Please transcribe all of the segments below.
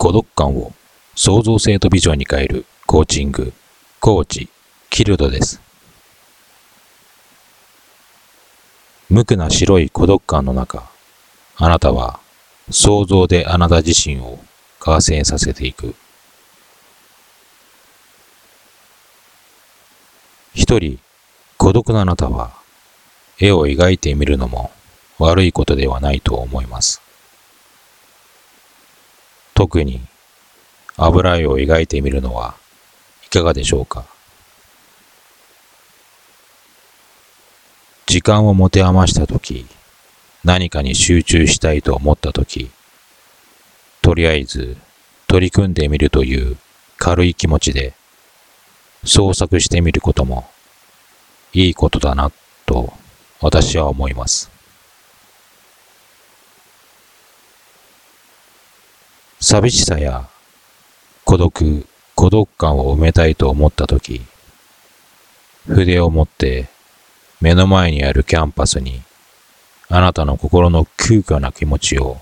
孤独感を創造性とビジョンに変えるコーチング、コーチ、キルドです。無垢な白い孤独感の中、あなたは想像であなた自身を完成させていく。一人孤独なあなたは絵を描いてみるのも悪いことではないと思います。特に油絵を描いてみるのはいかがでしょうか？時間を持て余したとき、何かに集中したいと思ったとき、とりあえず取り組んでみるという軽い気持ちで創作してみることもいいことだなと私は思います。寂しさや孤独、孤独感を埋めたいと思ったとき、筆を持って目の前にあるキャンパスにあなたの心の空虚な気持ちを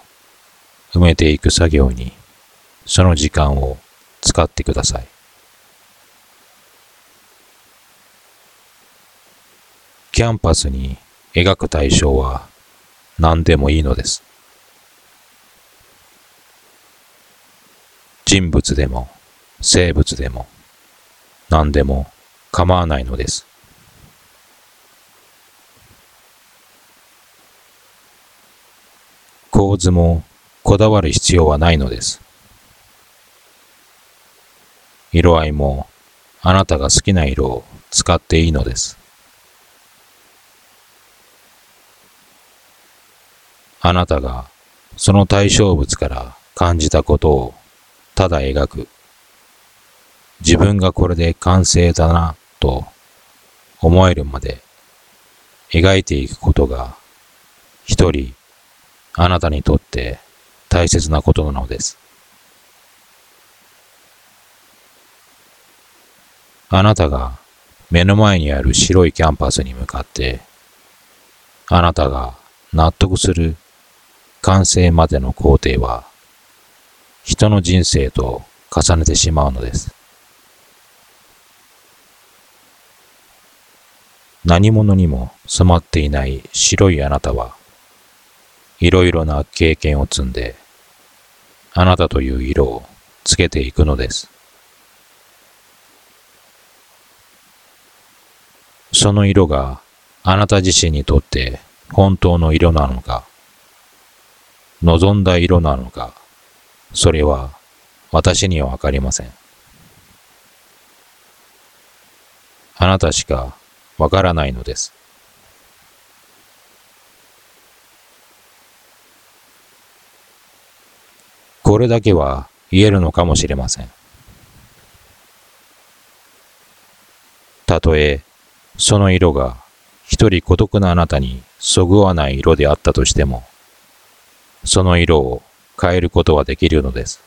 埋めていく作業にその時間を使ってください。キャンパスに描く対象は何でもいいのです。人物でも生物でも何でも構わないのです。構図もこだわる必要はないのです。色合いもあなたが好きな色を使っていいのです。あなたがその対象物から感じたことをただ描く。自分がこれで完成だなと思えるまで描いていくことが一人あなたにとって大切なことなのです。あなたが目の前にある白いキャンパスに向かってあなたが納得する完成までの工程は人の人生と重ねてしまうのです。何者にも染まっていない白いあなたはいろいろな経験を積んであなたという色をつけていくのです。その色があなた自身にとって本当の色なのか望んだ色なのか、それは私にはわかりません。あなたしかわからないのです。これだけは言えるのかもしれません。たとえその色が一人孤独なあなたにそぐわない色であったとしても、その色を変えることはできるのです。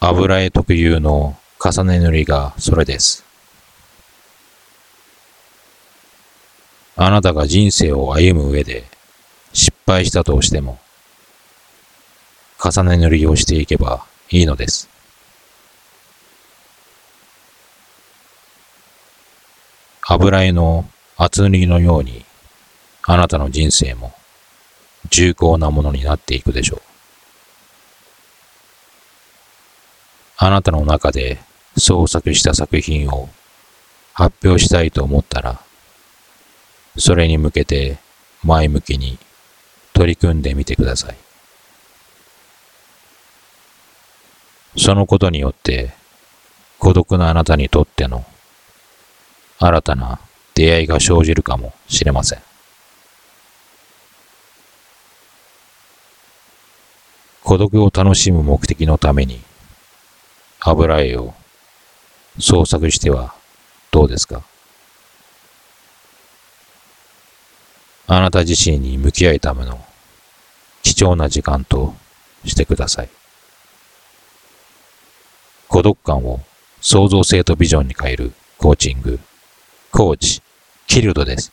油絵特有の重ね塗りがそれです。あなたが人生を歩む上で失敗したとしても、重ね塗りをしていけばいいのです。油絵の厚塗りのようにあなたの人生も重厚なものになっていくでしょう。あなたの中で創作した作品を発表したいと思ったら、それに向けて前向きに取り組んでみてください。そのことによって孤独なあなたにとっての新たな出会いが生じるかもしれません。孤独を楽しむ目的のために油絵を創作してはどうですか？あなた自身に向き合うための貴重な時間としてください。孤独感を創造性とビジョンに変えるコーチング、コーチ、キルドです。